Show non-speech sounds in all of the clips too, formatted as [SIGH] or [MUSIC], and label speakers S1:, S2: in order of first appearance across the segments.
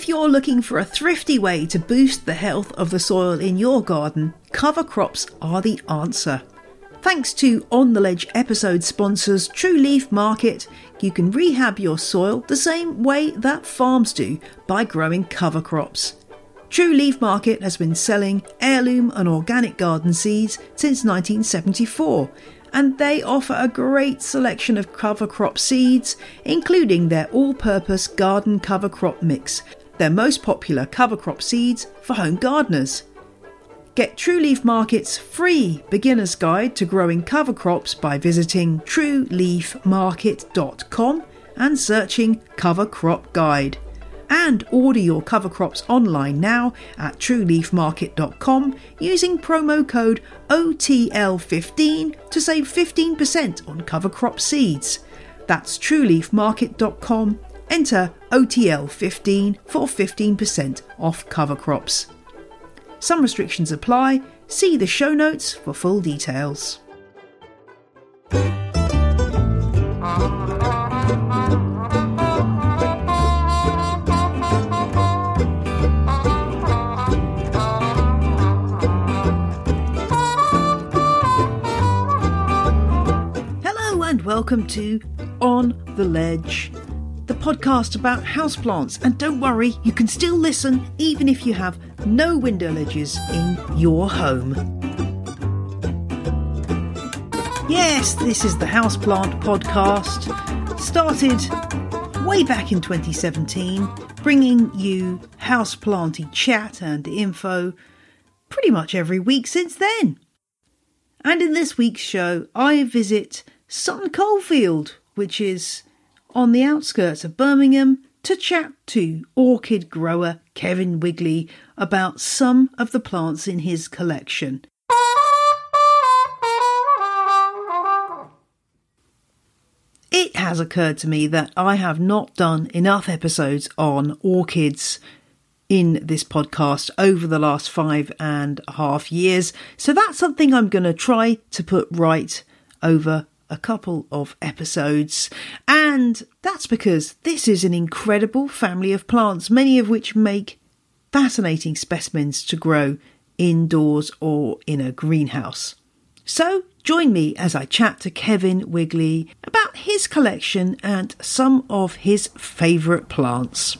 S1: If you're looking for a thrifty way to boost the health of the soil in your garden, cover crops are the answer. Thanks to On the Ledge episode sponsors True Leaf Market, you can rehab your soil the same way that farms do by growing cover crops. True Leaf Market has been selling heirloom and organic garden seeds since 1974, and they offer a great selection of cover crop seeds, including their all purpose garden cover crop mix, their most popular cover crop seeds for home gardeners. Get True Leaf Market's free beginner's guide to growing cover crops by visiting trueleafmarket.com and searching Cover Crop Guide and order your cover crops online now at trueleafmarket.com using promo code OTL15 to save 15% on cover crop seeds. That's trueleafmarket.com. Enter OTL15 for 15% off cover crops. Some restrictions apply. See the show notes for full details. Hello and welcome to On the Ledge, the podcast about houseplants. And don't worry, you can still listen even if you have no window ledges in your home. Yes, this is the Houseplant Podcast, started way back in 2017, bringing you houseplanty chat and info pretty much every week since then. And in this week's show, I visit Sutton Coldfield, which is on the outskirts of Birmingham, to chat to orchid grower Kevin Wigley about some of the plants in his collection. It has occurred to me that I have not done enough episodes on orchids in this podcast over the last five and a half years. So that's something I'm going to try to put right over a couple of episodes. And that's because this is an incredible family of plants, many of which make fascinating specimens to grow indoors or in a greenhouse. So join me as I chat to Kevin Wigley about his collection and some of his favourite plants.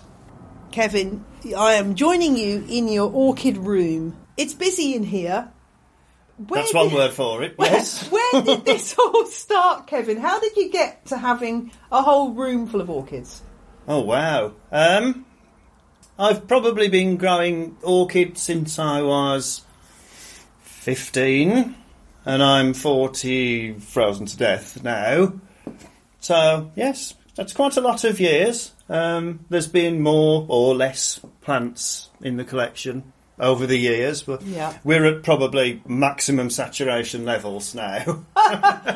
S1: Kevin, I am joining you in your orchid room. It's busy in here. Where
S2: That's one
S1: did-
S2: word for it.
S1: Where, [LAUGHS] where did this [LAUGHS] all start, Kevin? How did you get to having a whole room full of orchids?
S2: Oh wow. Um, I've probably been growing orchids since I was fifteen, and I'm forty, frozen to death now. So yes, that's quite a lot of years. Um, there's been more or less plants in the collection over the years, but
S1: Yeah.
S2: we're at probably maximum saturation levels now. [LAUGHS]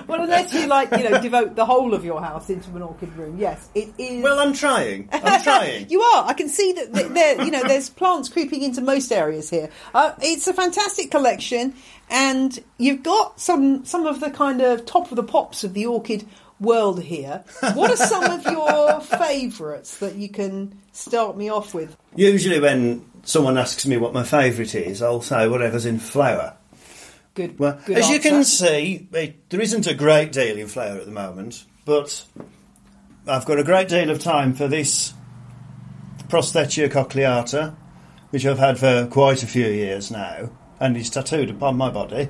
S1: Well, unless you like, you know, devote the whole of your house into an orchid room. Yes, it is.
S2: well, I'm trying. I'm trying. [LAUGHS]
S1: You are. I can see that there, you know, there's plants creeping into most areas here. Uh, it's a fantastic collection, and you've got some some of the kind of top of the pops of the orchid world here. What are some of your [LAUGHS] favourites that you can start me off with?
S2: Usually, when someone asks me what my favourite is, I'll say whatever's in flower.
S1: Good.
S2: Well,
S1: good
S2: as you can see, it, there isn't a great deal in flower at the moment, but I've got a great deal of time for this Prosthechea cochleata, which I've had for quite a few years now, and is tattooed upon my body.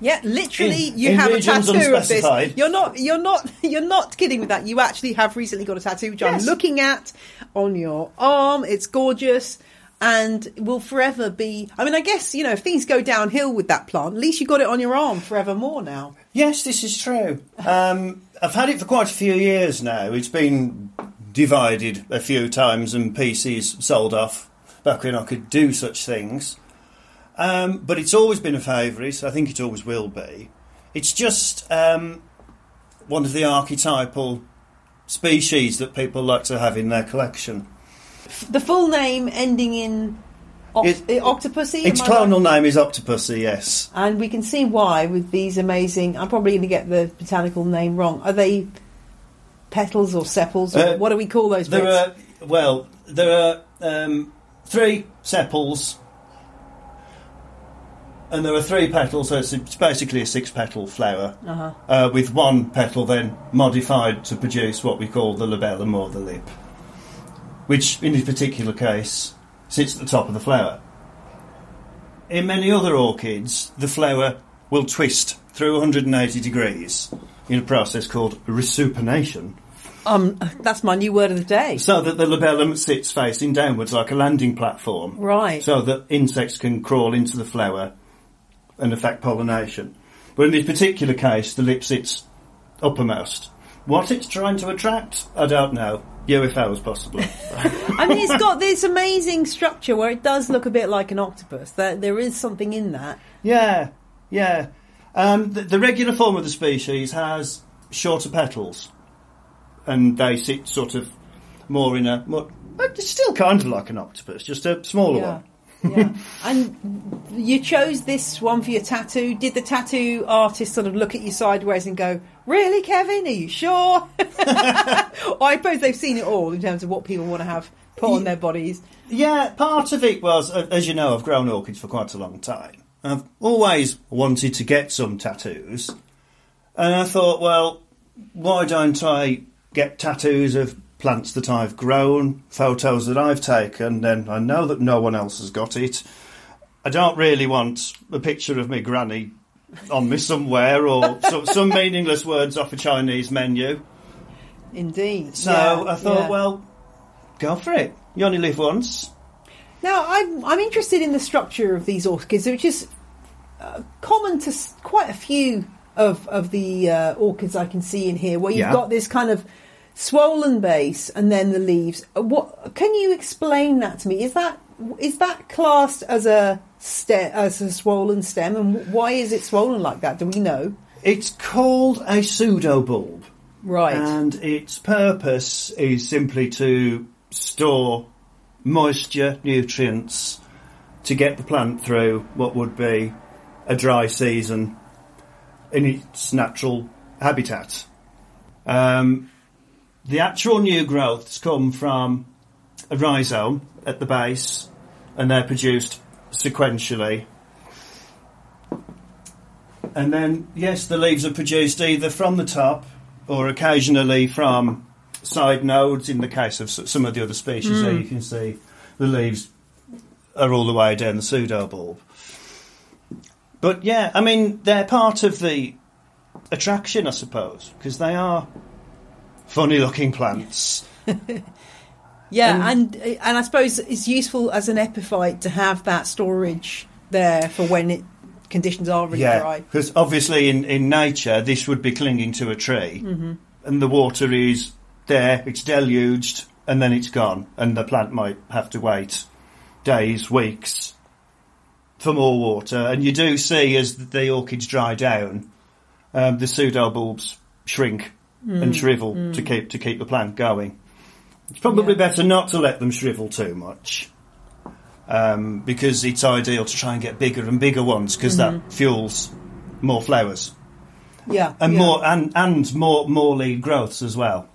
S1: Yeah, literally,
S2: In-
S1: you
S2: in
S1: have a tattoo of this. You're not, you're not, you're not kidding with that. You actually have recently got a tattoo, which I'm looking at on your arm. It's gorgeous, and will forever be. I mean, I guess you know if things go downhill with that plant, at least you got it on your arm forevermore now.
S2: Yes, this is true. Um, I've had it for quite a few years now. It's been divided a few times and pieces sold off back when I could do such things. Um, but it's always been a favourite. I think it always will be. It's just um, one of the archetypal species that people like to have in their collection.
S1: The full name ending in oct-
S2: It-
S1: octopusy.
S2: Its
S1: am right?
S2: clonal name is Octopussy, yes.
S1: and we can see why with these amazing. I'm probably going to get the botanical name wrong. Are they petals or sepals? Or
S2: Uh,
S1: what do we call those?
S2: There
S1: bits?
S2: are, well, there are um, three sepals, and there are three petals, so it's, it's basically a six petal flower,
S1: Uh-huh.
S2: uh, with one petal then modified to produce what we call the labellum or the lip, which in this particular case sits at the top of the flower. In many other orchids, the flower will twist through 180 degrees in a process called resupination,
S1: Um, that's my new word of the day.
S2: so that the labellum sits facing downwards like a landing platform,
S1: Right.
S2: so that insects can crawl into the flower and affect pollination. But in this particular case, the lip sits uppermost. What it's trying to attract, I don't know. UFOs, possibly. [LAUGHS]
S1: I mean, it's got this amazing structure where it does look a bit like an octopus. There, there is something in that.
S2: yeah, yeah. Um, the, the regular form of the species has shorter petals, and they sit sort of more in a. More, but it's still kind of like an octopus, just a smaller
S1: Yeah.
S2: one.
S1: Yeah. and you chose this one for your tattoo. Did the tattoo artist sort of look at you sideways and go, Really, Kevin? Are you sure? [LAUGHS] I suppose they've seen it all in terms of what people want to have put on their bodies.
S2: Yeah, part of it was, as you know, I've grown orchids for quite a long time. I've always wanted to get some tattoos, and I thought, well, why don't I get tattoos of plants that I've grown, photos that I've taken, then I know that no one else has got it. I don't really want a picture of me granny on me somewhere or so, some meaningless words off a Chinese menu.
S1: Indeed.
S2: So
S1: Yeah,
S2: I thought,
S1: yeah.
S2: well, go for it. You only live once.
S1: Now, I'm, I'm interested in the structure of these orchids, which is uh, common to s- quite a few of, of the uh, orchids I can see in here, where you've
S2: Yeah.
S1: got this kind of swollen base and then the leaves. Uh, What can you explain that to me? Is that is that classed as a ste- as a swollen stem, and why is it swollen like that? Do we know?
S2: It's called a pseudobulb.
S1: Right.
S2: And its purpose is simply to store moisture, nutrients, to get the plant through what would be a dry season in its natural habitat. Um, the actual new growths come from a rhizome at the base, and they're produced sequentially. And then, yes, the leaves are produced either from the top or occasionally from side nodes. In the case of some of the other species, there hmm. you can see the leaves are all the way down the pseudobulb. But yeah, I mean, they're part of the attraction, I suppose, because they are funny looking plants. [LAUGHS]
S1: yeah, and and I suppose it's useful as an epiphyte to have that storage there for when it conditions are really
S2: yeah,
S1: dry.
S2: because obviously in, in nature, this would be clinging to a tree, and the water is there, it's deluged, and then it's gone, and the plant might have to wait days, weeks for more water. And you do see as the orchids dry down, um, the pseudobulbs shrink and shrivel to keep to keep the plant going. It's probably
S1: Yeah.
S2: better not to let them shrivel too much. Um, because it's ideal to try and get bigger and bigger ones because that fuels more flowers
S1: Yeah,
S2: and
S1: yeah.
S2: more and, and more more lead growths as well,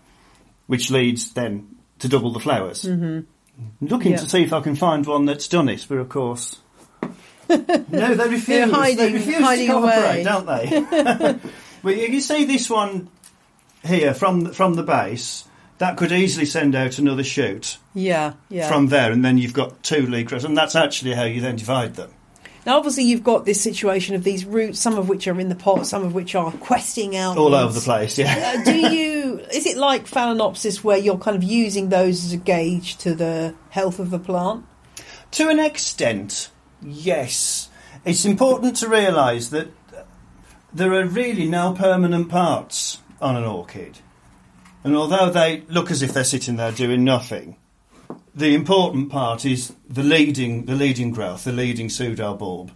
S2: which leads then to double the flowers. Mm-hmm. Looking
S1: Yeah.
S2: to see if I can find one that's done it, but of course, [LAUGHS] no, they refuse.
S1: They're
S2: they
S1: hiding-
S2: refuse
S1: hiding
S2: to
S1: away.
S2: don't they? [LAUGHS] [LAUGHS] well, you see this one here from the- from the base. That could easily send out another shoot
S1: Yeah, yeah.
S2: from there, and then you've got two lead and that's actually how you then divide them.
S1: now, obviously, you've got this situation of these roots, some of which are in the pot, some of which are questing out
S2: All over the place, yeah.
S1: Uh, do [LAUGHS] you? Is it like Phalaenopsis, where you're kind of using those as a gauge to the health of the plant?
S2: To an extent, yes. It's important to realise that there are really no permanent parts on an orchid. And although they look as if they're sitting there doing nothing, the important part is the leading, the leading growth, the leading pseudobulb.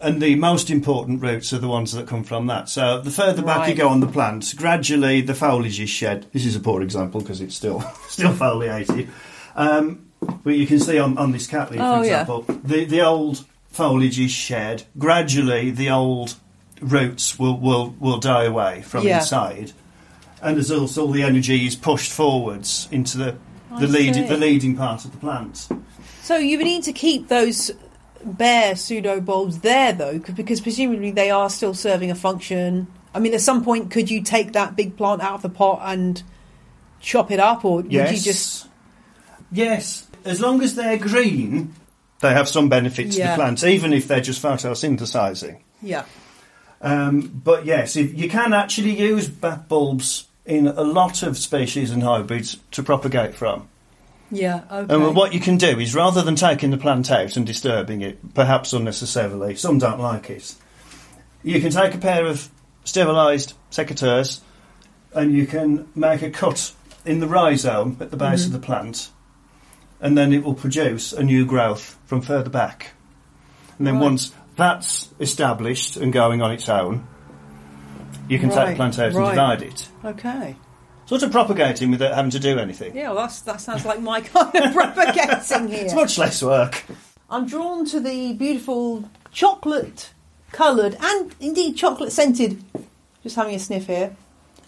S2: And the most important roots are the ones that come from that. So the further back you go on the plant, gradually the foliage is shed. This is a poor example because it's still [LAUGHS] still foliated. Um, but you can see on, on this Cattleya,
S1: Oh,
S2: for
S1: yeah.
S2: example, the, the old foliage is shed. Gradually, the old roots will, will, will die away from
S1: Yeah.
S2: inside. And as also all the energy is pushed forwards into the the lead, the leading part of the plant.
S1: So you would need to keep those bare pseudo bulbs there, though, because presumably they are still serving a function. I mean, at some point, could you take that big plant out of the pot and chop it up, or
S2: Yes.
S1: would you just?
S2: Yes, as long as they're green, they have some benefit to
S1: Yeah.
S2: the plant, even if they're just photosynthesizing.
S1: Yeah.
S2: Um, but yes, if you can actually use bat bulbs in a lot of species and hybrids to propagate from.
S1: Yeah. Okay.
S2: And what you can do is rather than taking the plant out and disturbing it, perhaps unnecessarily, some don't like it, you can take a pair of sterilised secateurs and you can make a cut in the rhizome at the base
S1: Mhm.
S2: of the plant and then it will produce a new growth from further back. And then
S1: Right.
S2: once that's established and going on its own, you can take
S1: Right,
S2: the plant out
S1: right.
S2: and divide it.
S1: Okay.
S2: Sort of propagating without having to do anything.
S1: Yeah, well, that's, that sounds like my [LAUGHS] kind of propagating [LAUGHS] here.
S2: It's much less work.
S1: I'm drawn to the beautiful chocolate coloured and indeed chocolate scented. Just having a sniff here.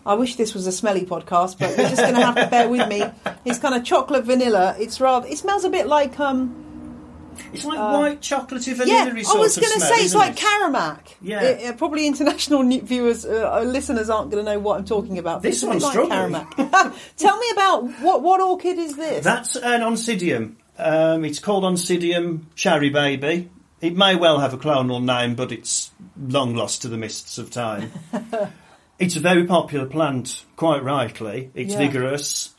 S1: I wish this was a smelly podcast, but we're just going to have to bear with me. [LAUGHS] It's kind of chocolate vanilla. It's rather. It smells a bit like um.
S2: It's like
S1: Uh,
S2: white chocolatey vanilla
S1: yeah,
S2: vanilla
S1: I
S2: sort
S1: was going to say it's like
S2: it?
S1: Caramac.
S2: Yeah.
S1: It- uh, probably international [LAUGHS] viewers, uh, uh, listeners aren't going to know what I'm talking about.
S2: This
S1: It's a bit
S2: one's
S1: like. Caramac. [LAUGHS] Tell me about what what orchid is this?
S2: That's an Oncidium. Um, it's called Oncidium Cherry Baby. It may well have a clonal name, but it's long lost to the mists of time. [LAUGHS] it's a very popular plant, quite rightly. It's
S1: Yeah.
S2: vigorous.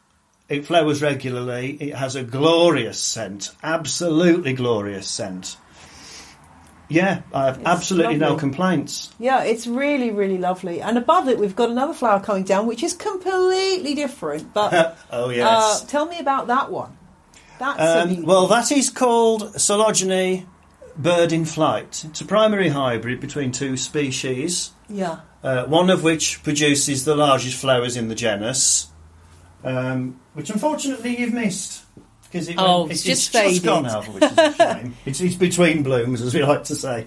S2: It flowers regularly. It has a glorious scent, absolutely glorious scent. Yeah, I have
S1: It's
S2: absolutely no complaints.
S1: Yeah, it's really, really lovely. And above it, we've got another flower coming down, which is completely different. But [LAUGHS]
S2: oh
S1: uh,
S2: yes.
S1: tell me about that one. That's
S2: Um, well, that is called Coelogyne bird in flight. It's a primary hybrid between two species,
S1: yeah,
S2: uh, one of which produces the largest flowers in the genus, um, which unfortunately you've missed. Because it
S1: Oh,
S2: went-
S1: it's
S2: it's,
S1: just
S2: just
S1: faded.
S2: gone over, which is a [LAUGHS] shame. it's, it's between blooms, as we like to say.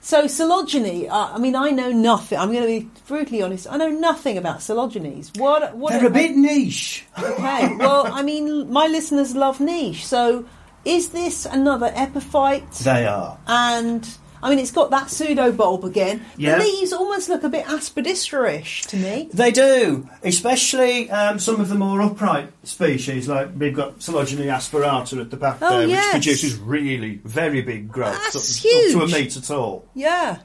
S1: So Coelogyne, uh, I mean, I know nothing. I'm going to be brutally honest. I know nothing about Coelogynes. What? what
S2: They're a bit niche.
S1: Okay. Well, I mean, my listeners love niche. So, is this another epiphyte?
S2: They are.
S1: and I mean, it's got that pseudo bulb again.
S2: Yeah.
S1: The leaves almost look a bit aspidistra-ish to me.
S2: They do, especially um, some of the more upright species, like we've got Coelogyne asperata at the back
S1: Oh,
S2: there,
S1: yes.
S2: which produces really very big growths,
S1: That's
S2: up, up to a metre tall.
S1: Yeah.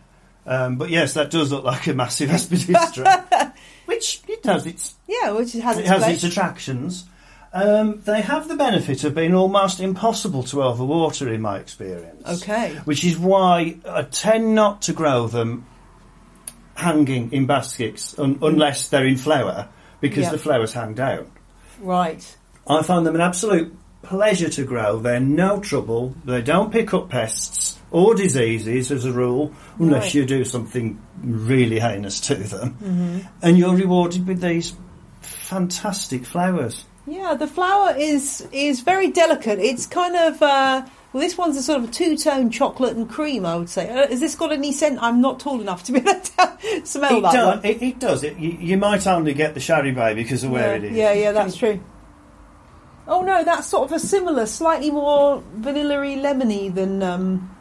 S2: Um, but yes, that does look like a massive [LAUGHS] aspidistra, [LAUGHS] which it has its
S1: Yeah, which has
S2: it
S1: its
S2: has its attractions. Um, they have the benefit of being almost impossible to overwater, in my experience.
S1: Okay.
S2: Which is why I tend not to grow them hanging in baskets un- unless they're in flower, because
S1: Yeah.
S2: the flowers hang down.
S1: Right.
S2: I find them an absolute pleasure to grow. They're no trouble. They don't pick up pests or diseases as a rule, unless
S1: Right.
S2: you do something really heinous to them.
S1: Mm-hmm.
S2: And you're rewarded with these fantastic flowers.
S1: Yeah, the flower is is very delicate. It's kind of uh, well, this one's a sort of two tone chocolate and cream. I would say. Uh, has this got any scent? I'm not tall enough to be [LAUGHS] able to smell
S2: It,
S1: that
S2: does,
S1: one.
S2: it, it does. It, you, you might only get the Cherry Baby because of where
S1: yeah,
S2: it is.
S1: yeah, yeah, that's true. Oh no, that's sort of a similar, slightly more vanilla-y, lemony than um,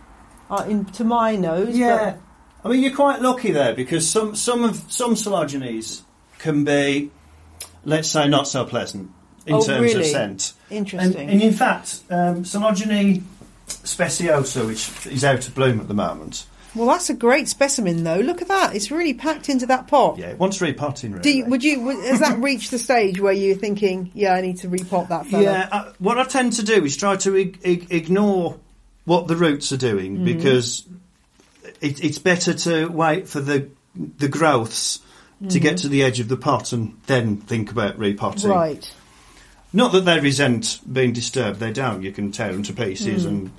S1: uh, in, to my nose.
S2: Yeah. I mean, you're quite lucky there because some some of some can be, let's say, not so pleasant in
S1: Oh,
S2: terms of
S1: really?
S2: scent.
S1: but
S2: And,
S1: interesting.
S2: and in fact, um, Coelogyne speciosa, which is out of bloom at the moment,
S1: well, that's a great specimen, though. Look at that; it's really packed into that pot.
S2: yeah, it wants repotting. Really.
S1: Do you, would you? would- Has that [LAUGHS] reached the stage where you're thinking, "Yeah, I need to repot that fella"?
S2: Yeah, uh, what I tend to do is try to ig- ig- ignore what the roots are doing
S1: Mm-hmm.
S2: because it, it's better to wait for the the growths to get to the edge of the pot and then think about repotting.
S1: Right.
S2: Not that they resent being disturbed; they don't. You can tear them to pieces,
S1: Mm.
S2: and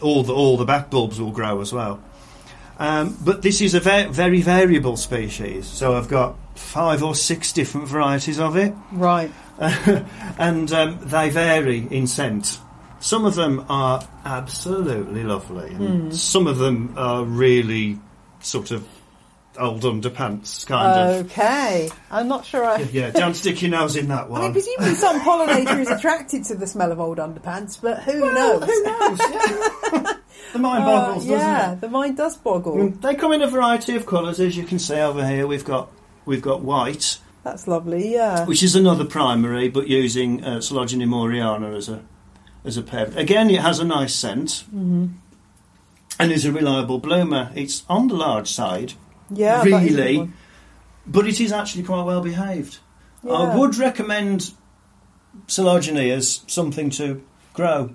S2: all the all the back bulbs will grow as well. Um, but this is a ve- very variable species, so I've got five or six different varieties of it
S1: Right. [LAUGHS]
S2: and um, they vary in scent. Some of them are absolutely lovely, and some of them are really sort of old underpants, kind of.
S1: Okay. I'm not sure I.
S2: Yeah, don't stick your nose in that one.
S1: I mean, presumably some [LAUGHS] pollinator is attracted to the smell of old underpants, but who
S2: Well,
S1: knows?
S2: who knows? Yeah. [LAUGHS] the mind
S1: Uh,
S2: boggles,
S1: yeah,
S2: doesn't it?
S1: the mind does boggle.
S2: Mm, They come in a variety of colours, as you can see over here. We've got we've got white,
S1: That's lovely. Yeah.
S2: which is another primary, but using uh, Coelogyne mooreana as a as a parent. Again, it has a nice scent
S1: hmm
S2: and is a reliable bloomer. It's on the large side,
S1: Yeah. that is a good
S2: really, but it is actually quite well behaved.
S1: Yeah.
S2: I would recommend Coelogyne as something to grow.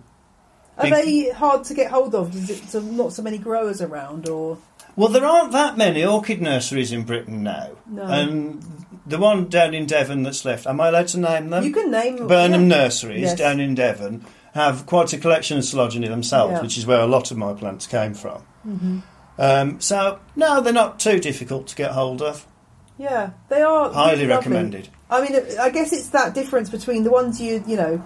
S1: Are
S2: big-
S1: they hard to get hold of? Is it not so many growers around, or
S2: Well, there aren't that many orchid nurseries in Britain now,
S1: no?
S2: and the one down in Devon that's left. Am I allowed to name them?
S1: you can name
S2: Burnham
S1: yeah.
S2: Nurseries
S1: Yes.
S2: down in Devon have quite a collection of Coelogyne themselves,
S1: Yeah.
S2: which is where a lot of my plants came from.
S1: Mhm.
S2: Um, so, no, they're not too difficult to get hold of.
S1: Yeah, they are
S2: Highly
S1: really
S2: recommended.
S1: I mean, I guess it's that difference between the ones you, you know,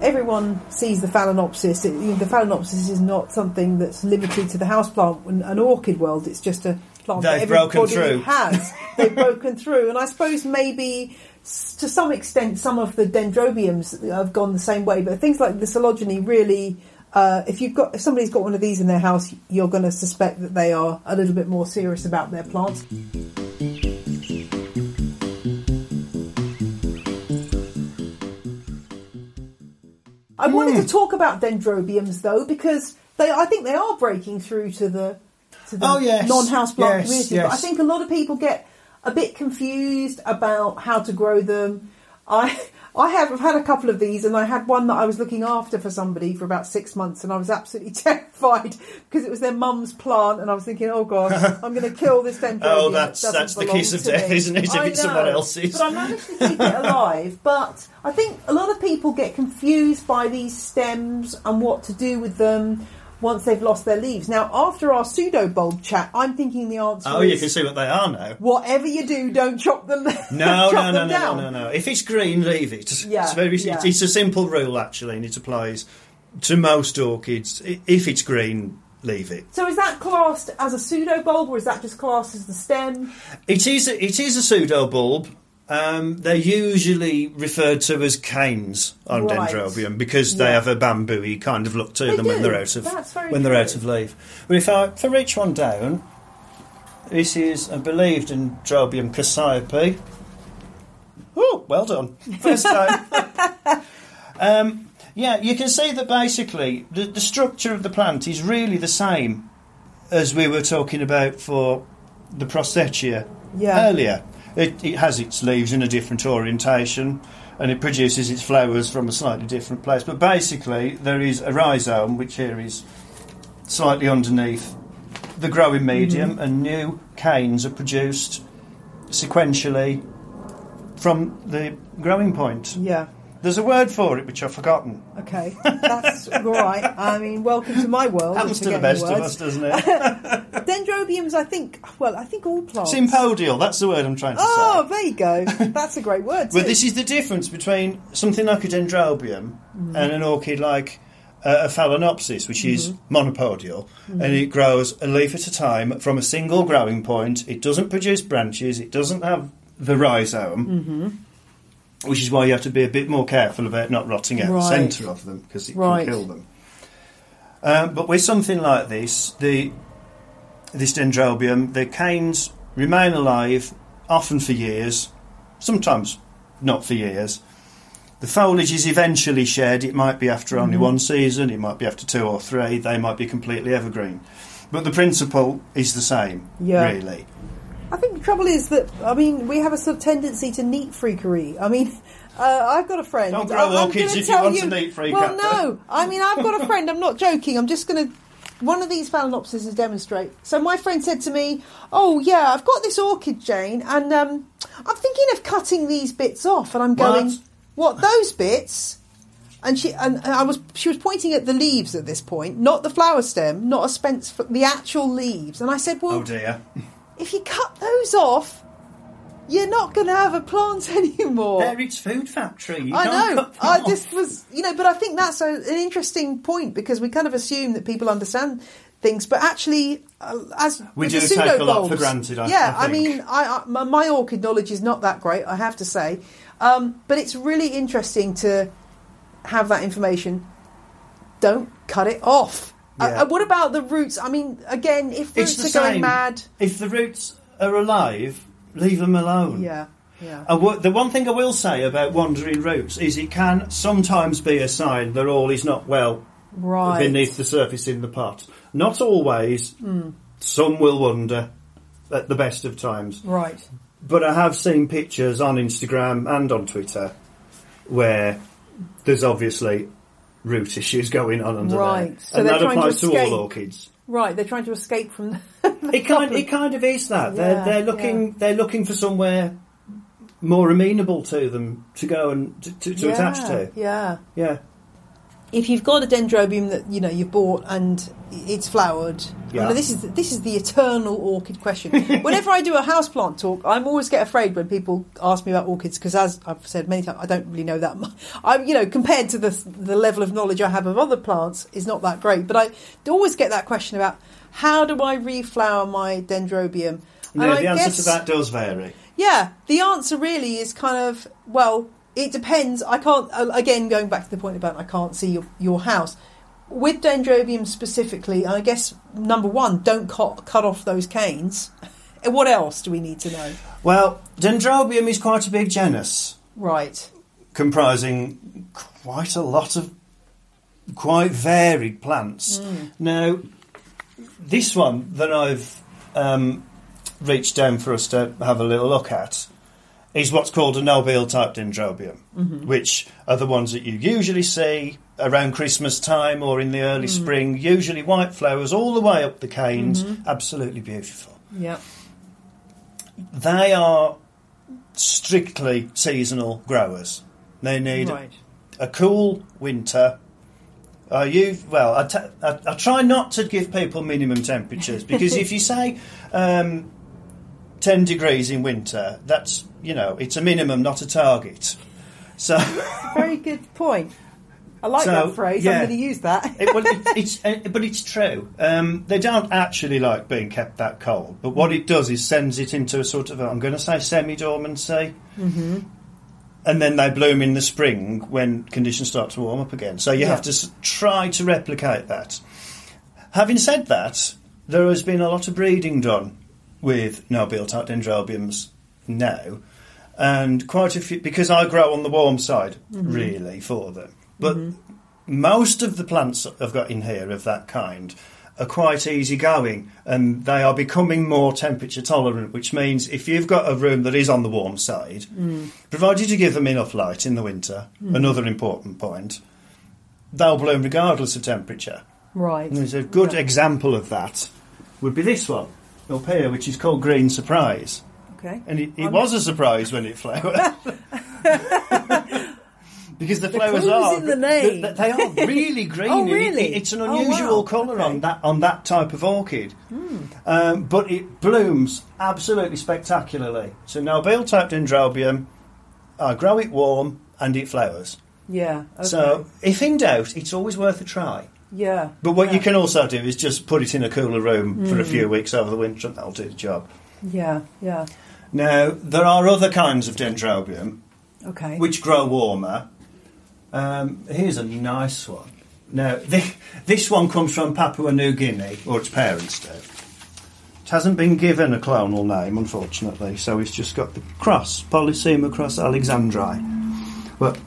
S1: everyone sees the phalaenopsis. It, the phalaenopsis is not something that's limited to the houseplant and, and orchid world. It's just a plant
S2: They've
S1: that
S2: broken
S1: everybody
S2: through.
S1: has. [LAUGHS] They've broken through, and I suppose maybe to some extent some of the dendrobiums have gone the same way. But things like the Coelogyne really. Uh, if you've got if somebody's got one of these in their house, you're going to suspect that they are a little bit more serious about their plants. I wanted to talk about dendrobiums though because they I think they are breaking through to the to the
S2: Oh, yes.
S1: non-house plant
S2: Yes,
S1: community. But I think a lot of people get a bit confused about how to grow them. I I have I've had a couple of these and I had one that I was looking after for somebody for about six months and I was absolutely [LAUGHS] terrified because it was their mum's plant and I was thinking, oh gosh, [LAUGHS] I'm going to kill this dendrobium.
S2: Oh,
S1: that
S2: that's that's the kiss of death,
S1: me."
S2: isn't it? If
S1: I
S2: it's someone
S1: know.
S2: else's.
S1: But I managed to keep it [LAUGHS] alive. But I think a lot of people get confused by these stems and what to do with them once they've lost their leaves. Now, after our pseudo bulb chat, I'm thinking the answer
S2: Oh,
S1: is
S2: you can see what they are now.
S1: whatever you do, don't chop them. [LAUGHS]
S2: No,
S1: chop
S2: no, no,
S1: them
S2: no, no,
S1: down.
S2: no, no. If it's green, leave it.
S1: Yeah,
S2: it's very.
S1: yeah.
S2: It's, it's a simple rule actually, and it applies to most orchids. If it's green, leave it.
S1: So is that classed as a pseudo bulb, or is that just classed as the stem?
S2: It is. A, it is a pseudo bulb. Um, they're usually referred to as canes on
S1: Right.
S2: dendrobium because they
S1: Yeah.
S2: have a bamboo kind of look to
S1: They
S2: them when they're out of when they're out of leaf. But if I reach one down, this is I believe dendrobium cassiope. Oh, well done! First time. [LAUGHS] um, yeah, you can see that basically the, the structure of the plant is really the same as we were talking about for the Prosthechea
S1: Yeah.
S2: earlier. It, it has its leaves in a different orientation and it produces its flowers from a slightly different place. But basically, there is a rhizome, which here is slightly underneath the growing medium, mm-hmm. and new canes are produced sequentially from the growing point.
S1: Yeah.
S2: There's a word for it which I've forgotten.
S1: Okay, that's all right. I mean, welcome to my world.
S2: Happens to the best of us, doesn't it? [LAUGHS]
S1: Dendrobiums, I think. Well, I think all plants.
S2: Sympodial, that's the word I'm trying to
S1: Oh,
S2: say.
S1: Oh, there you go. That's a great word. [LAUGHS]
S2: But this is the difference between something like a dendrobium
S1: Mm-hmm.
S2: and an orchid like uh, a phalaenopsis, which is
S1: Mm-hmm.
S2: monopodial, and it grows a leaf at a time from a single growing point. It doesn't produce branches. It doesn't have the rhizome,
S1: Mm-hmm.
S2: Which is why you have to be a bit more careful about not rotting out
S1: Right.
S2: the centre of them because it
S1: Right.
S2: can kill them. Um, but with something like this, the this dendrobium, the canes remain alive, often for years, sometimes not for years. The foliage is eventually shed. It might be after only
S1: Mm-hmm.
S2: one season, it might be after two or three, they might be completely evergreen. But the principle is the same,
S1: Yeah.
S2: really.
S1: I think the trouble is that I mean we have a sort of tendency to neat freakery. I mean, [LAUGHS] uh, I've got a friend.
S2: Don't grow
S1: I'm
S2: orchids if you want to neat freak
S1: Well, no. I mean, I've got a friend. I'm not joking. I'm just going to. One of these phalaenopsis to demonstrate. So my friend said to me, "Oh yeah, I've got this orchid, Jane, and um, I'm thinking of cutting these bits off." And I'm going,
S2: What?
S1: "What? Those bits?" And she and and I was she was pointing at the leaves at this point, not the flower stem, not a spence, the actual leaves. And I said, "Well,
S2: Oh dear. [LAUGHS]
S1: if you cut those off, you're not going to have a plant [LAUGHS] anymore.
S2: There, it's food factory. You
S1: I know. I just was, you know, but I think that's a, an interesting point because we kind of assume that people understand things, but actually, uh, as
S2: We do
S1: the
S2: take a lot for granted, I-
S1: yeah,
S2: I
S1: I, mean, I, I my, my orchid knowledge is not that great, I have to say, um, but it's really interesting to have that information. Don't cut it off. Uh,
S2: Yeah.
S1: Uh, what about the roots? I mean, again, if roots are going mad,
S2: If the roots are alive, leave them alone.
S1: yeah, yeah,
S2: And what, the one thing I will say about wandering roots is it can sometimes be a sign that all is not well
S1: right,
S2: beneath the surface in the pot. Not always.
S1: Hmm.
S2: Some will wander at the best of times.
S1: right,
S2: But I have seen pictures on Instagram and on Twitter where there's obviously root issues going on under
S1: Right.
S2: there.
S1: So
S2: and that
S1: trying to
S2: applies to, all orchids.
S1: right. They're trying to escape from. [LAUGHS]
S2: It kind, it kind of is that. They're,
S1: Yeah,
S2: they're looking they're looking for somewhere more amenable to them to go and to, to, to
S1: yeah,
S2: attach to.
S1: Yeah.
S2: Yeah.
S1: If you've got a dendrobium that you know you've bought and it's flowered,
S2: Yeah.
S1: I this is this is the eternal orchid question. [LAUGHS] Whenever I do a houseplant talk, I'm always get afraid when people ask me about orchids because, as I've said many times, I don't really know that much. I'm you know, compared to the the level of knowledge I have of other plants, is not that great. But I always get that question about how do I reflower my dendrobium? And I
S2: the answer
S1: guess-
S2: to that does vary.
S1: yeah, the answer really is kind of well, it depends. I can't again going back to the point about I can't see your, your house with dendrobium specifically. I guess number one, don't cut cut off those canes. And [LAUGHS] what else do we need to know?
S2: Well, Dendrobium is quite a big genus,
S1: Right.
S2: comprising quite a lot of quite varied plants.
S1: Mm.
S2: Now, this one that I've um, reached down for us to have a little look at is what's called a nobile type dendrobium,
S1: Mm-hmm.
S2: which are the ones that you usually see around Christmas time or in the early
S1: Mm.
S2: spring. Usually white flowers all the way up the canes,
S1: Mm-hmm.
S2: absolutely beautiful.
S1: Yeah.
S2: They are strictly seasonal growers. They need
S1: Right.
S2: a cool winter. I use well. I, t- I, I try not to give people minimum temperatures because [LAUGHS] if you say um, ten degrees in winter, that's you know it's a minimum, not a target. So, [LAUGHS]
S1: Very good point. I like
S2: So,
S1: that phrase.
S2: yeah.
S1: I'm going to use that.
S2: it, well, it, [LAUGHS] it's uh, but it's true. Um, they don't actually like being kept that cold, but what it does is sends it into a sort of—I'm going to say semi-dormancy, mm-hmm. and then they bloom in the spring when conditions start to warm up again. So you
S1: Yeah.
S2: have to s- try to replicate that. Having said that, there has been a lot of breeding done with nobile type dendrobiums now, and quite a few because I grow on the warm side mm-hmm. really for them. But mm-hmm. most of the plants I've got in here of that kind are quite easygoing and they are becoming more temperature tolerant, which means if you've got a room that is on the warm side, mm. provided you give them enough light in the winter, mm. another important point, they'll bloom regardless of temperature.
S1: Right.
S2: And there's a good
S1: Yeah.
S2: example of that would be this one up here, which is called Green Surprise.
S1: Okay.
S2: And it, it was a surprise when it flowered. [LAUGHS] because the,
S1: The
S2: flowers are
S1: in the name.
S2: th- they are really [LAUGHS] green.
S1: Oh,
S2: It- it- it's an
S1: Oh,
S2: unusual
S1: wow.
S2: colour
S1: Okay.
S2: On that on that type of orchid, um, but it blooms absolutely spectacularly. So nobile type dendrobium, I grow it warm and it flowers.
S1: Yeah. Okay.
S2: So if in doubt, it's always worth a try.
S1: Yeah.
S2: But what
S1: yeah.
S2: you can also do is just put it in a cooler room for a few weeks over the winter, and that'll do the job.
S1: Yeah. Yeah.
S2: Now, there are other kinds of dendrobium
S1: Okay.
S2: which grow warmer. Um, here's a nice one. Now, [LAUGHS] thi- this one comes from Papua New Guinea, or its parents do. It hasn't been given a clonal name, unfortunately, so it's just got the cross, Polysema cross alexandrae. But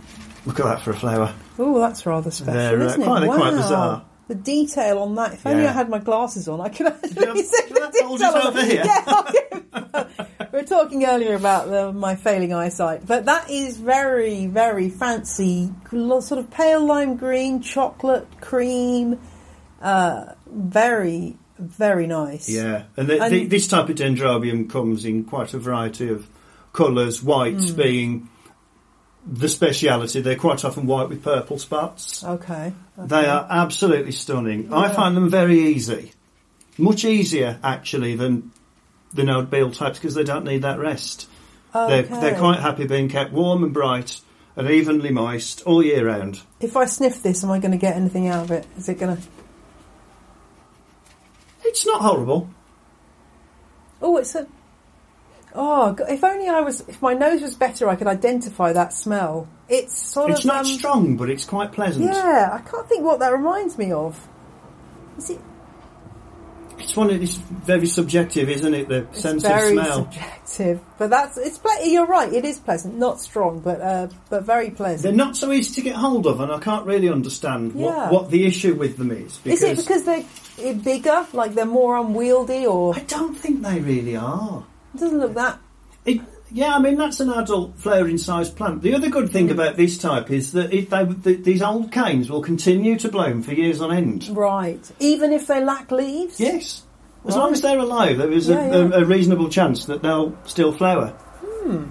S2: look at that for a flower.
S1: Oh, that's rather special,
S2: They're, uh,
S1: isn't it?
S2: quite- they're
S1: wow.
S2: quite bizarre.
S1: The detail on that. If only
S2: Yeah.
S1: I had my glasses on, I could actually see the
S2: do you have- [LAUGHS] hold
S1: detail on it.
S2: here?
S1: Yeah, [LAUGHS] we were talking earlier about the, my failing eyesight, but that is very, very fancy, lo- sort of pale lime green, chocolate cream. Uh, very, very nice.
S2: Yeah, and, the,
S1: And-
S2: the, this type of dendrobium comes in quite a variety of colours, whites
S1: Hmm.
S2: being the speciality. They're quite often white with purple spots.
S1: Okay.
S2: They are absolutely stunning. I find them very easy. Much easier, actually, than the nobile types because they don't need that rest. They're,
S1: Okay.
S2: they're quite happy being kept warm and bright and evenly moist all year round.
S1: If I sniff this, am I going to get anything out of it? Is it going to?
S2: It's not horrible.
S1: Oh, it's a. Oh, if only I was. If my nose was better, I could identify that smell. It's sort
S2: It's
S1: of.
S2: It's not
S1: um,
S2: strong, but it's quite pleasant.
S1: Yeah, I can't think what that reminds me of. Is it?
S2: It's one of it's very subjective, isn't it? The sense of smell.
S1: subjective, but that's it's. ple- You're right. It is pleasant, not strong, but uh, but very pleasant.
S2: They're not so easy to get hold of, and I can't really understand
S1: Yeah.
S2: what, what the issue with them is. Because
S1: Is it because they're uh, bigger, like they're more unwieldy, or
S2: I don't think they really are.
S1: It doesn't look that?
S2: It, yeah, I mean that's an adult flowering-sized plant. The other good thing about this type is that it, they, th these old canes will continue to bloom for years on end.
S1: Right. Even if they lack leaves.
S2: Yes, as
S1: Right.
S2: long as they're alive, there is a,
S1: Yeah, yeah.
S2: A, a reasonable chance that they'll still flower.
S1: Hmm,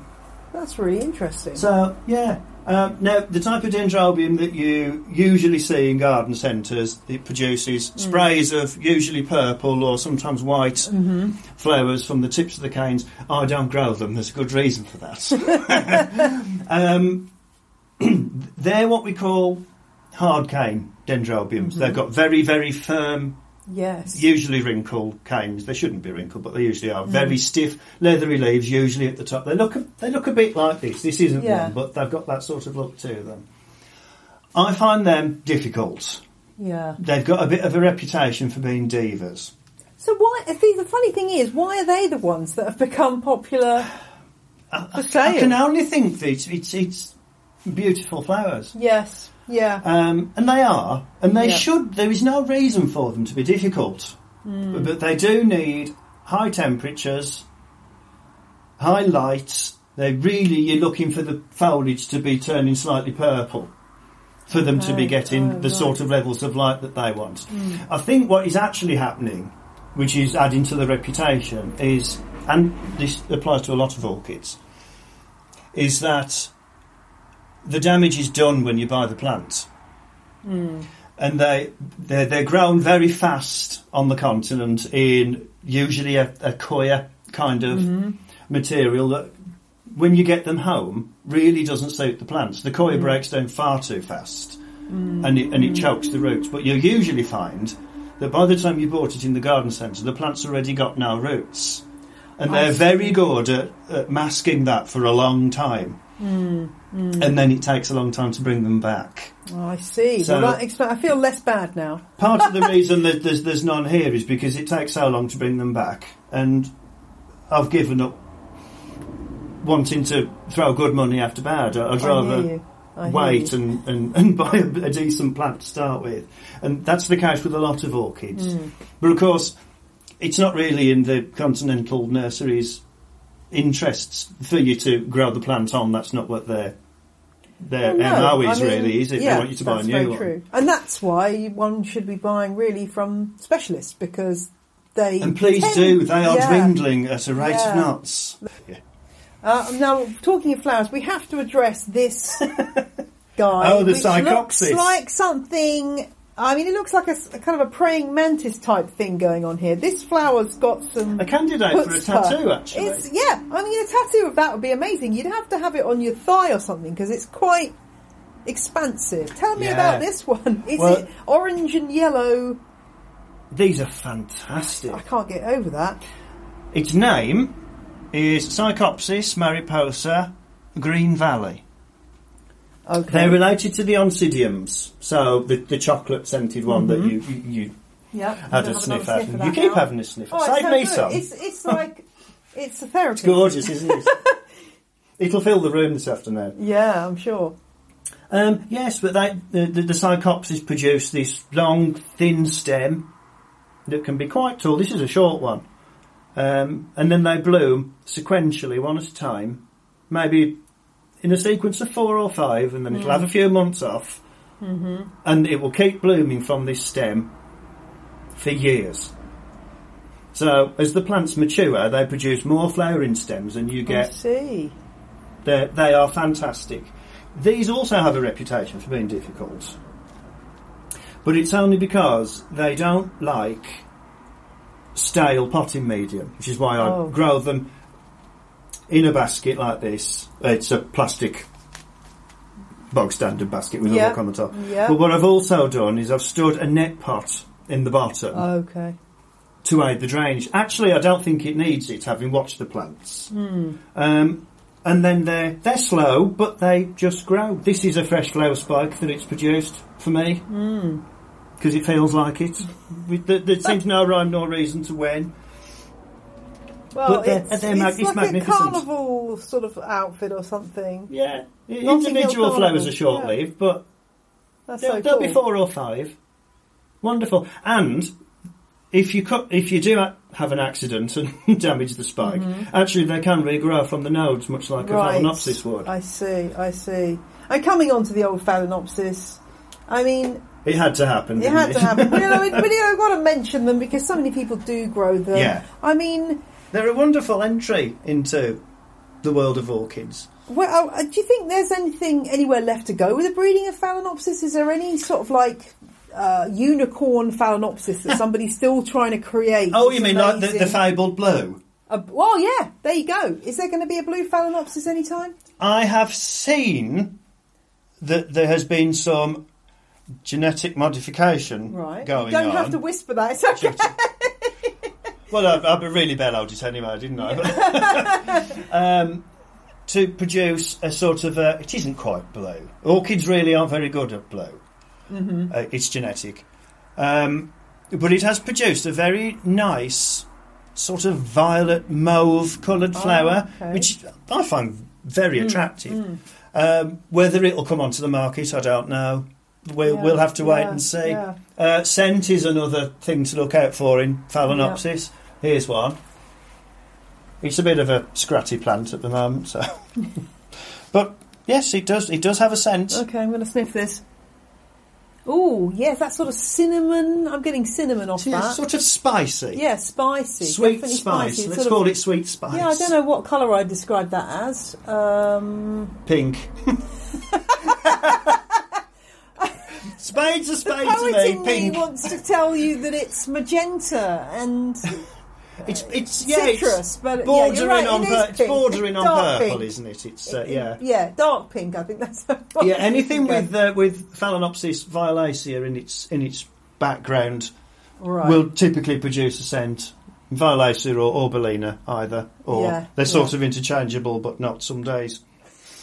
S1: that's really interesting.
S2: So yeah. Um, now, the type of dendrobium that you usually see in garden centres, it produces
S1: Mm.
S2: sprays of usually purple or sometimes white
S1: Mm-hmm.
S2: flowers from the tips of the canes. I don't grow them. There's a good reason for that. [LAUGHS] um, [CLEARS THROAT] they're what we call hard cane dendrobiums.
S1: Mm-hmm.
S2: They've got very, very firm
S1: yes.
S2: usually wrinkled canes. They shouldn't be wrinkled, but they usually are.
S1: Mm.
S2: Very stiff, leathery leaves, usually at the top. They look a, they look a bit like this. This isn't
S1: Yeah.
S2: one, but they've got that sort of look to them. I find them difficult.
S1: Yeah.
S2: They've got a bit of a reputation for being divas.
S1: So why? The, the funny thing is, why are they the ones that have become popular
S2: I,
S1: for
S2: I can only think that it's it's, it's beautiful flowers.
S1: Yes. Yeah.
S2: Um, and they are, and they
S1: Yeah.
S2: should. There is no reason for them to be difficult,
S1: Hmm.
S2: but, they do need high temperatures, high lights. They really you're looking for the foliage to be turning slightly purple for them to be getting
S1: Oh,
S2: the
S1: right.
S2: sort of levels of light that they want. I think what is actually happening, which is adding to the reputation, is and this applies to a lot of orchids, is that the damage is done when you buy the plant. Hmm. And they they're, they're grown very fast on the continent in usually a, a coir kind of mm-hmm. material that when you get them home really doesn't suit the plants. The coir mm. breaks down far too fast mm. and it, and it chokes the roots. But you usually find that by the time you bought it in the garden centre, the plant's already got now roots. And
S1: I
S2: they're
S1: see.
S2: very good at, at masking that for a long time. And then it takes a long time to bring them back.
S1: Oh, I see.
S2: So-
S1: well, expla- I feel less bad now. [LAUGHS]
S2: Part of the [LAUGHS] reason that there's, there's none here is because it takes so long to bring them back. And I've given up wanting to throw good money after bad. I'd rather. Wait and, and, [LAUGHS] and buy a, a decent plant to start with. And that's the case with a lot of orchids.
S1: Hmm.
S2: But of course, it's not really in the continental nurseries' interests for you to grow the plant on. That's not what their their
S1: Well, no,
S2: MO is
S1: I mean,
S2: really, is it?
S1: yeah,
S2: they want you to buy a new
S1: very
S2: one.
S1: True. And that's why one should be buying really from specialists because they.
S2: And please
S1: tend-
S2: do, they are
S1: yeah.
S2: dwindling at a rate
S1: Yeah.
S2: of knots. Yeah.
S1: Uh, now, talking of flowers, we have to address this [LAUGHS] guy.
S2: Oh, the
S1: which. Looks like something. I mean, it looks like a kind of a praying mantis type thing going on here. This flower's got some.
S2: A candidate for a tattoo, actually.
S1: It's yeah. I mean, a tattoo of that would be amazing. You'd have to have it on your thigh or something because it's quite expansive. Tell me
S2: Yeah.
S1: about this one. Is
S2: Well-
S1: it orange and yellow?
S2: These are fantastic.
S1: I can't get over that.
S2: Its name is Psychopsis mariposa Green Valley.
S1: Okay.
S2: They're related to the oncidiums, so the, the chocolate scented one that you, you, you
S1: yeah.
S2: had a sniff at. You
S1: that
S2: keep having a sniff.
S1: Oh, it's
S2: Save me
S1: good.
S2: some.
S1: It's, it's like it's a therapy.
S2: It's gorgeous, isn't it? [LAUGHS] It'll fill the room this afternoon.
S1: Yeah, I'm sure.
S2: Um, yes, but they, the, the, the Psychopsis produce this long, thin stem that can be quite tall. This is a short one. Um, and then they bloom sequentially, one at a time, maybe in a sequence of four or five, and then it'll have a few months off. Mm-hmm. And it will keep blooming from this stem for years. So, as the plants mature, they produce more flowering stems, and you
S1: I
S2: get
S1: see.
S2: they're, they are fantastic. These also have a reputation for being difficult. But it's only because they don't like stale potting medium, which is why I
S1: Oh.
S2: grow them in a basket like this. It's a plastic bog standard basket with a hook on the top.
S1: Yeah.
S2: But what I've also done is I've stood a net pot in the bottom
S1: Okay.
S2: to aid the drainage. Actually, I don't think it needs it, having watched the plants. Um, and then they're they're slow, but they just grow. This is a fresh flower spike that it's produced for me because it feels like it. [LAUGHS] With the, there seems no rhyme nor reason to when.
S1: Well,
S2: they're-
S1: it's,
S2: they're
S1: it's like
S2: magnificent.
S1: a carnival sort of outfit or something.
S2: Yeah,
S1: Notting
S2: individual
S1: Hill
S2: flowers
S1: Carnival,
S2: are short lived, but
S1: That's
S2: there'll,
S1: so
S2: there'll
S1: cool.
S2: be four or five. Wonderful. And if you cut, if you do ha- have an accident [LAUGHS] and damage the spike, actually they can regrow from the nodes, much like
S1: Mm-hmm. Right.
S2: a phalaenopsis would.
S1: I see, I see. And coming on to the old phalaenopsis, I mean,
S2: It had to happen.
S1: it
S2: didn't
S1: had to happen. [LAUGHS] but, you know, but, you know, I've got to mention them because so many people do grow them.
S2: Yeah.
S1: I mean,
S2: They're a wonderful entry into the world of orchids.
S1: well, uh, do you think there's anything anywhere left to go with the breeding of phalaenopsis? Is there any sort of like uh, unicorn phalaenopsis that [LAUGHS] somebody's still trying to create?
S2: Oh, you mean like the, the fabled blue?
S1: Uh, well, yeah, there you go. Is there going to be a blue phalaenopsis anytime?
S2: I have seen that there has been some genetic modification
S1: Right.
S2: going
S1: you don't
S2: on.
S1: have to whisper that. It's okay.
S2: Well, I've, I really bellowed it anyway, didn't I? [LAUGHS] um, to produce a sort of a, it isn't quite blue. Orchids really aren't very good at blue.
S1: Mm-hmm.
S2: Uh, it's genetic, um, but it has produced a very nice sort of violet mauve coloured
S1: Oh,
S2: flower,
S1: okay. Mm,
S2: which I find very attractive. Um, whether it'll come onto the market, I don't know. We'll,
S1: Yeah,
S2: we'll have to wait
S1: yeah,
S2: and see.
S1: yeah.
S2: Uh, scent is another thing to look out for in Phalaenopsis. Here's one. It's a bit of a scratty plant at the moment, so. [LAUGHS] but yes, it does. It does have a scent.
S1: Okay, I'm going to sniff this. Oh, yes, that sort of cinnamon. I'm getting cinnamon off
S2: Yeah,
S1: that.
S2: sort of spicy.
S1: yeah, spicy.
S2: Sweet
S1: definitely
S2: spice.
S1: spicy.
S2: Let's
S1: Sort of-
S2: call it sweet spice.
S1: Yeah, I don't know what colour I'd describe that as. Um,
S2: Pink. [LAUGHS] spades are
S1: the
S2: spades to
S1: poet
S2: me.
S1: in me wants to tell you that it's magenta and [LAUGHS]
S2: It's it's yeah.
S1: citrus,
S2: it's
S1: but yeah,
S2: bordering
S1: you're right,
S2: on
S1: it is
S2: pur- bordering on purple,
S1: pink.
S2: isn't it? It's uh, yeah.
S1: yeah, dark pink. I think that's
S2: Yeah, anything with uh, with Phalaenopsis violacea in its in its background
S1: right.
S2: will typically produce a scent. Violacea or Orbelina, either, or
S1: Yeah,
S2: they're sort
S1: yeah.
S2: of interchangeable, but not some days.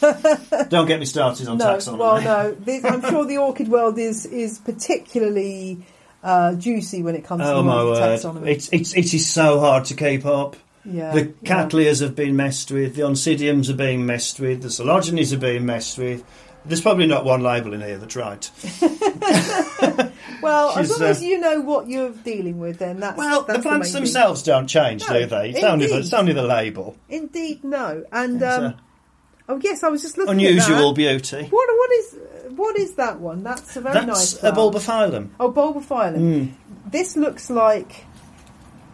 S2: [LAUGHS] Don't get me started on
S1: no,
S2: taxonomy.
S1: well, no. I'm sure the orchid world is is particularly uh, juicy when it comes
S2: Oh
S1: to
S2: my
S1: the
S2: word!
S1: taxonomy.
S2: It's it's it is so hard to keep up.
S1: yeah,
S2: The
S1: yeah.
S2: cattleyas have been messed with. The oncidiums are being messed with. The Coelogynes are being messed with. There's probably not one label in here that's right. [LAUGHS]
S1: Well, as long as
S2: uh,
S1: you know what you're dealing with, then that's
S2: Well,
S1: that's
S2: the plants
S1: thing.
S2: themselves don't change,
S1: No,
S2: do they? It's only, the, it's only the label.
S1: Indeed, no. And um,
S2: uh,
S1: oh yes, I was just looking
S2: unusual beauty.
S1: What what is what is that one? That's a very
S2: That's
S1: nice.
S2: That's
S1: a
S2: bulbophyllum.
S1: Oh, bulbophyllum.
S2: Mm.
S1: This looks like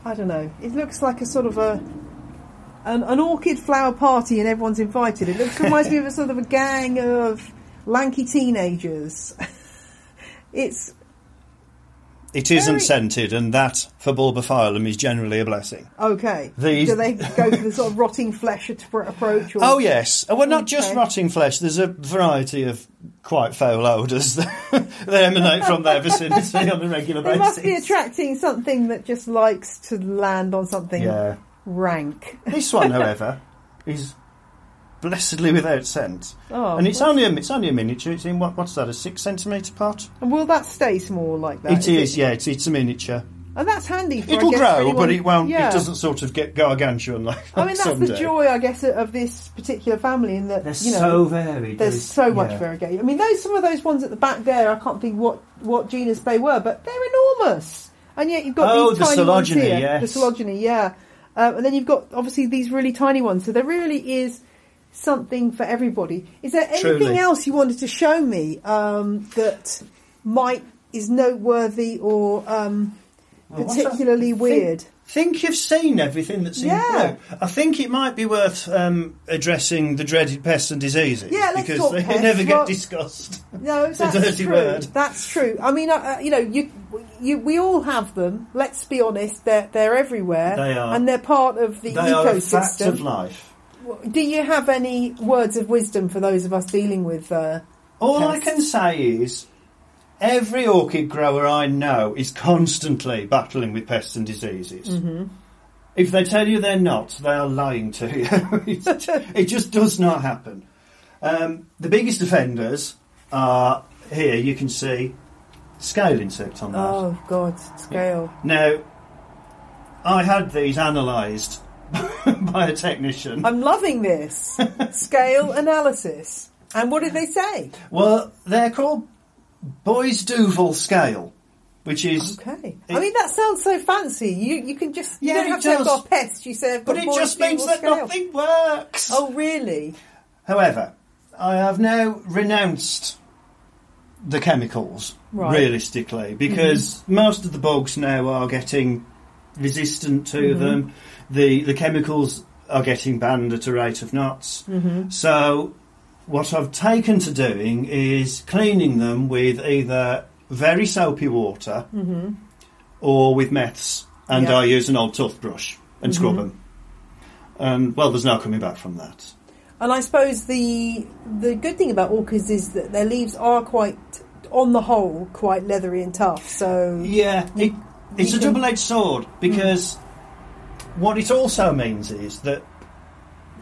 S1: I don't know. It looks like a sort of a an, an orchid flower party, and everyone's invited. It looks reminds me of a sort of a gang of lanky teenagers. [LAUGHS] it's
S2: It isn't
S1: Very-
S2: scented, and that for bulbophyllum is generally a blessing.
S1: okay.
S2: These-
S1: Do they go for the sort of rotting flesh approach? Or,
S2: Oh yes, well not just
S1: Okay.
S2: rotting flesh. There's a variety of quite foul odours [LAUGHS] that, that emanate from their vicinity on a regular
S1: They
S2: basis.
S1: must be attracting something that just likes to land on something
S2: Yeah,
S1: rank.
S2: this one, [LAUGHS] however, is blessedly without scent,
S1: Oh,
S2: and it's only a, it's only a miniature. It's in what, what's that? A six centimetre pot?
S1: And will that stay small like that?
S2: it is, yeah. It's it's a miniature.
S1: And that's handy for
S2: It'll
S1: guess,
S2: grow,
S1: anyone-
S2: but it won't.
S1: Yeah.
S2: It doesn't sort of get gargantuan like,
S1: I mean, that's
S2: some
S1: the joy, I guess, of this particular family in that
S2: They're
S1: you know
S2: so varied.
S1: there's so much
S2: yeah.
S1: variegation. I mean, those some of those ones at the back there, I can't think what what genus they were, but they're enormous. And yet you've got
S2: Oh,
S1: these
S2: the
S1: tiny ones here.
S2: yes.
S1: The Coelogyne, yeah. Um, and then you've got obviously these really tiny ones. So there really is something for everybody. Is there anything
S2: Truly.
S1: else you wanted to show me um, that might is noteworthy or um,
S2: Well,
S1: particularly
S2: Think-
S1: weird?
S2: think you've seen everything that's in
S1: Yeah.
S2: blue. I think it might be worth um, addressing the dreaded pests and diseases
S1: Yeah, let's
S2: because
S1: talk
S2: they [LAUGHS]
S1: pests.
S2: never get
S1: Well-
S2: discussed.
S1: No, [LAUGHS]
S2: It's a
S1: that's
S2: dirty
S1: true.
S2: word.
S1: That's true. I mean, uh, uh, you know, you, you, we all have them. Let's be honest; they're they're everywhere.
S2: They are.
S1: and they're part of the
S2: They are a fact of
S1: ecosystem.
S2: life.
S1: Do you have any words of wisdom for those of us dealing with? Uh,
S2: All I can say is every orchid grower I know is constantly battling with pests and diseases.
S1: Mm-hmm.
S2: If they tell you they're not, they are lying to you. [LAUGHS] [LAUGHS] it, just does not happen. Um, the biggest offenders are here. You can see scale insect on that.
S1: Oh God, scale.
S2: Now, I had these analysed [LAUGHS] by a technician.
S1: I'm loving this [LAUGHS] scale analysis. And what did they say?
S2: Well, they're called Boisduval scale, which is.
S1: Okay.
S2: It-
S1: I mean, that sounds so fancy. You you can just you
S2: Yeah,
S1: don't have to have got a pest. You say,
S2: But it just means that
S1: scale.
S2: nothing works.
S1: Oh really?
S2: However, I have now renounced the chemicals,
S1: Right. Mm-hmm.
S2: realistically, because most of the bugs now are getting resistant to
S1: Mm-hmm.
S2: them. The the chemicals are getting banned at a rate of knots.
S1: Mm-hmm.
S2: So, what I've taken to doing is cleaning them with either very soapy water
S1: Mm-hmm.
S2: or with meths, and
S1: Yeah.
S2: I use an old toothbrush and scrub
S1: Mhm.
S2: them. And well, there's no coming back from that.
S1: And I suppose the the good thing about orchids is that their leaves are quite, on the whole, quite leathery and tough. So
S2: Yeah, it, it's a double-edged sword because what it also means is that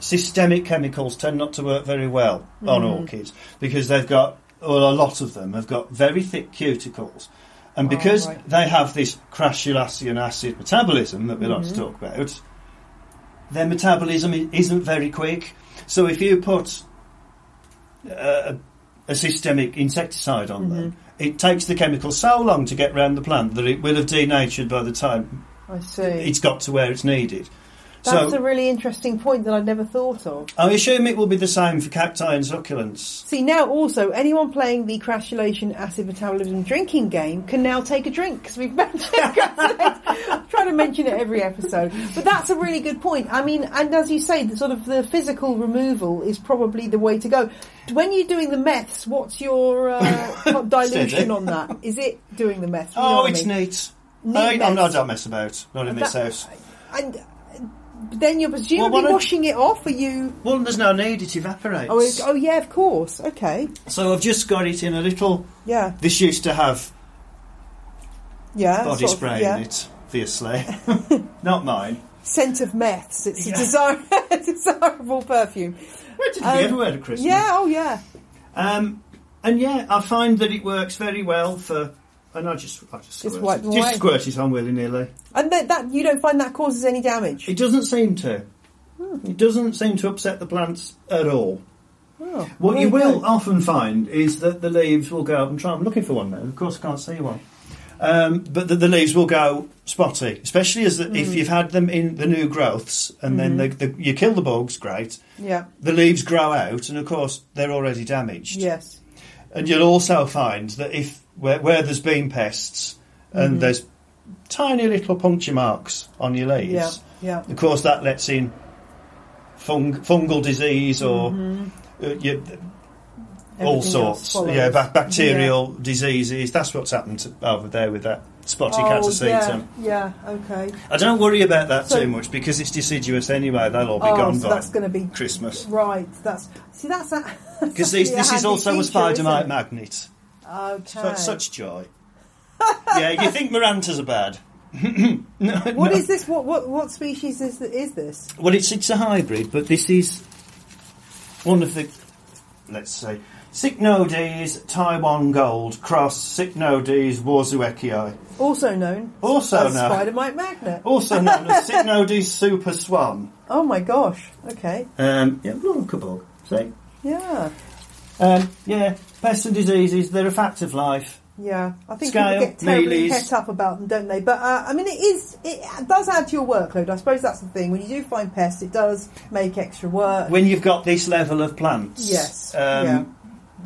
S2: systemic chemicals tend not to work very well on
S1: Mhm.
S2: orchids because they've got, well, a lot of them have got very thick cuticles. And
S1: Oh,
S2: because
S1: right.
S2: they have this crassulacean acid metabolism that we like to
S1: Mhm.
S2: talk about, their metabolism isn't very quick. So if you put uh, a systemic insecticide on them,
S1: Mm-hmm.
S2: it takes the chemical so long to get round the plant that it will have denatured by the time
S1: I see.
S2: it's got to where it's needed.
S1: That's
S2: so
S1: a really interesting point that I'd never thought of.
S2: I assume it will be the same for cacti and succulents.
S1: See, now also, anyone playing the crassulacean acid metabolism drinking game can now take a drink because we've [LAUGHS] mentioned I'm trying to mention it every episode. But that's a really good point. I mean, and as you say, the sort of the physical removal is probably the way to go. When you're doing the meths, what's your uh, [LAUGHS] dilution on that? Is it doing the meths? You know
S2: Oh,
S1: what I
S2: it's
S1: mean?
S2: neat. I, I'm not. I don't mess about. Not in this
S1: That-
S2: house.
S1: And uh, then you're presumably
S2: I-
S1: washing it off. Are you?
S2: Well, there's no need. It evaporates.
S1: Oh, it, oh yeah, of course. Okay,
S2: So I've just got it in a little.
S1: yeah,
S2: This used to have
S1: yeah.
S2: body
S1: sort of,
S2: spray
S1: yeah.
S2: in it, obviously. [LAUGHS] not mine.
S1: scent of meths. It's
S2: Yeah. [LAUGHS]
S1: a desir- desirable perfume.
S2: Where did
S1: Um,
S2: we ever wear at Christmas?
S1: Yeah, oh yeah.
S2: Um, and yeah, I find that it works very well for. And I just, I just,
S1: Just
S2: squirt
S1: wipe
S2: it.
S1: them
S2: just squirt it on willy nilly.
S1: And that, that you don't find that causes any damage.
S2: It doesn't seem to.
S1: Hmm.
S2: It doesn't seem to upset the plants at all.
S1: Oh,
S2: What you will often find is that the leaves will go. I'm trying. I'm looking for one now. Of course, I can't see one. Um, but the, the leaves will go spotty, especially as the,
S1: Hmm.
S2: if you've had them in the new growths, and then the, the, you kill the bugs. Great.
S1: Yeah.
S2: The leaves grow out, and of course they're already damaged.
S1: Yes.
S2: And you'll also find that if where, where there's been pests
S1: Mm-hmm.
S2: and there's tiny little puncture marks on your leaves,
S1: Yeah. Yeah.
S2: of course that lets in fung, fungal disease or uh, you, all sorts. Yeah, ba- bacterial diseases. That's what's happened over there with that spotty
S1: Oh,
S2: catasetum.
S1: yeah. Yeah. Okay.
S2: I don't worry about that
S1: So-
S2: too much because it's deciduous anyway. They'll all be
S1: oh,
S2: gone
S1: so
S2: by
S1: that's going to be
S2: Christmas.
S1: right. That's see. That's a, [LAUGHS]
S2: Because this, this is also a
S1: feature,
S2: spider
S1: isn't
S2: mite magnet.
S1: Okay.
S2: Such, such joy. [LAUGHS] yeah, you think Marantas are bad? [LAUGHS] no,
S1: What
S2: no.
S1: is this? What what what species is is this?
S2: Well, it's it's a hybrid, but this is one of the let's say Cycnodes Taiwan Gold cross Cycnodes Warzuekii,
S1: Also known
S2: Also
S1: as
S2: known-
S1: spider mite magnet.
S2: also known as Cycnodes Super Swan. [LAUGHS]
S1: Oh my gosh. Okay.
S2: Um, yeah, look a bug. See,
S1: Yeah.
S2: um, yeah, pests and diseases. They're a fact of life.
S1: Yeah, I think
S2: Scale,
S1: people get terribly
S2: mealies.
S1: het up about them, don't they? But uh, I mean, it is it does add to your workload. I suppose that's the thing. When you do find pests, it does make extra work.
S2: When you've got this level of plants,
S1: Yes,
S2: um,
S1: yeah.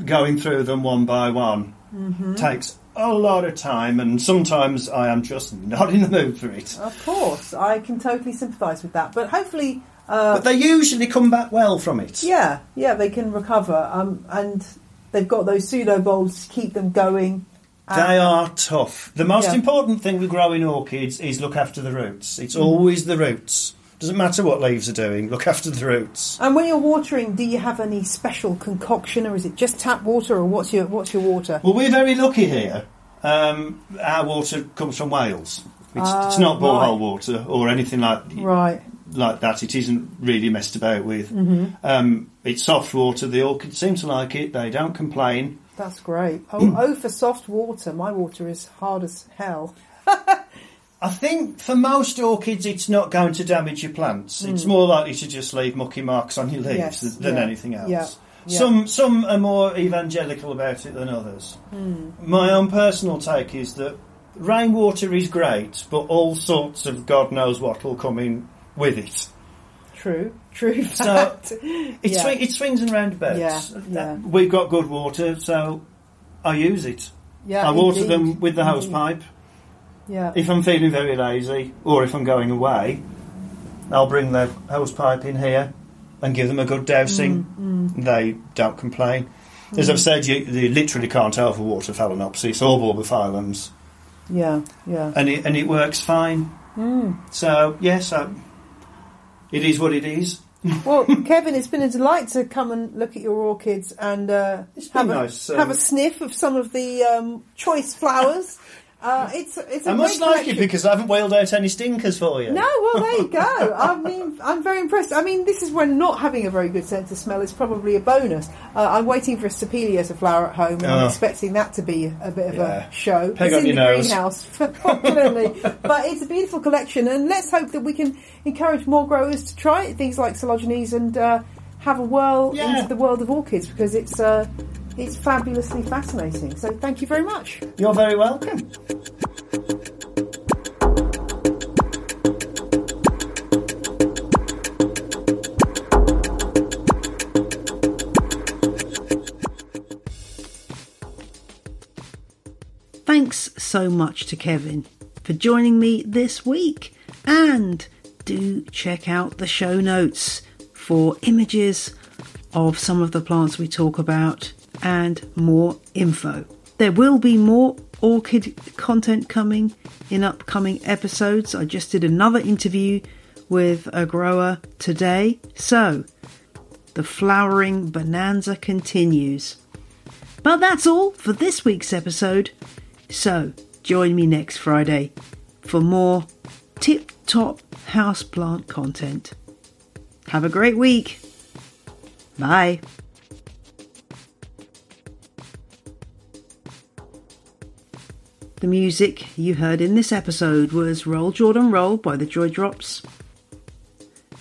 S2: Going through them one by one
S1: Mm-hmm.
S2: takes a lot of time, and sometimes I am just not in the mood for it.
S1: Of course, I can totally sympathise with that. But hopefully, uh,
S2: But they usually come back well from it.
S1: yeah, yeah, they can recover. Um, and they've got those pseudo bulbs to keep them going.
S2: They are tough. The most
S1: Yeah.
S2: important thing with growing orchids is look after the roots. It's always the roots Doesn't matter what leaves are doing. Look after the roots.
S1: And when you're watering, do you have any special concoction, or is it just tap water, or what's your what's your water?
S2: Well, we're very lucky here. Um, our water comes from Wales. It's,
S1: Ah,
S2: it's not borehole
S1: right.
S2: water or anything like
S1: Right.
S2: like that. It isn't really messed about with.
S1: Mm-hmm.
S2: Um, it's soft water. The orchids seem to like it. They don't complain.
S1: That's great. Oh, [CLEARS THROAT] oh, for soft water. My water is hard as hell. [LAUGHS]
S2: I think for most orchids, it's not going to damage your plants. It's more likely to just leave mucky marks on your leaves
S1: Mm. Yes,
S2: th- than
S1: yeah,
S2: anything else.
S1: yeah, yeah.
S2: Some some are more evangelical about it than others.
S1: Hmm.
S2: My own personal take is that rainwater is great, but all sorts of God knows what will come in with it.
S1: True. True
S2: So it,
S1: Yeah.
S2: swing, it swings and roundabouts.
S1: Yeah, yeah.
S2: We've got good water, so I use it.
S1: yeah.
S2: I water
S1: indeed.
S2: them with the hose
S1: Indeed. Yeah.
S2: If I'm feeling very lazy, or if I'm going away, I'll bring the hose pipe in here and give them a good dousing.
S1: Mm,
S2: They don't complain. As I've said, you, you literally can't overwater Phalaenopsis or Bulbophyllums,
S1: Yeah. Yeah.
S2: and it, and it works fine.
S1: Mm.
S2: So, yes, I, it is what it is. [LAUGHS]
S1: Well, Kevin, it's been a delight to come and look at your orchids and uh, have, a,
S2: nice, um,
S1: have a sniff of some of the um, choice flowers. [LAUGHS] Uh, it's it's a
S2: I must like it because I haven't whaled out any stinkers for you.
S1: No, well, there you go. [LAUGHS] I mean, I'm very impressed. I mean, this is when not having a very good sense of smell is probably a bonus. Uh, I'm waiting for a Stapelia to flower at home, and I'm
S2: Oh.
S1: expecting that to be a bit of
S2: Yeah.
S1: a show.
S2: Peg
S1: it's in the
S2: nose.
S1: greenhouse, [LAUGHS] fortunately. but it's a beautiful collection, and let's hope that we can encourage more growers to try things like Coelogynes and uh, have a whirl
S2: Yeah.
S1: into the world of orchids because it's uh, it's fabulously fascinating. So, thank you very much.
S2: You're very welcome.
S3: Thanks so much to Kevin for joining me this week. And do check out the show notes for images of some of the plants we talk about and more info. There will be more orchid content coming in upcoming episodes. I just did another interview with a grower today. So the flowering bonanza continues. But that's all for this week's episode. So join me next Friday for more tip top houseplant content. Have a great week. Bye. The music you heard in this episode was Roll Jordan Roll by the Joy Drops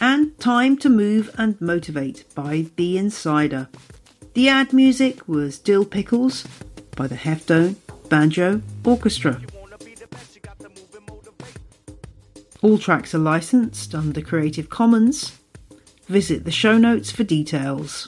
S3: and Time to Move and Motivate by The Insider. The ad music was Dill Pickles by the Heftone Banjo Orchestra. All tracks are licensed under Creative Commons. Visit the show notes for details.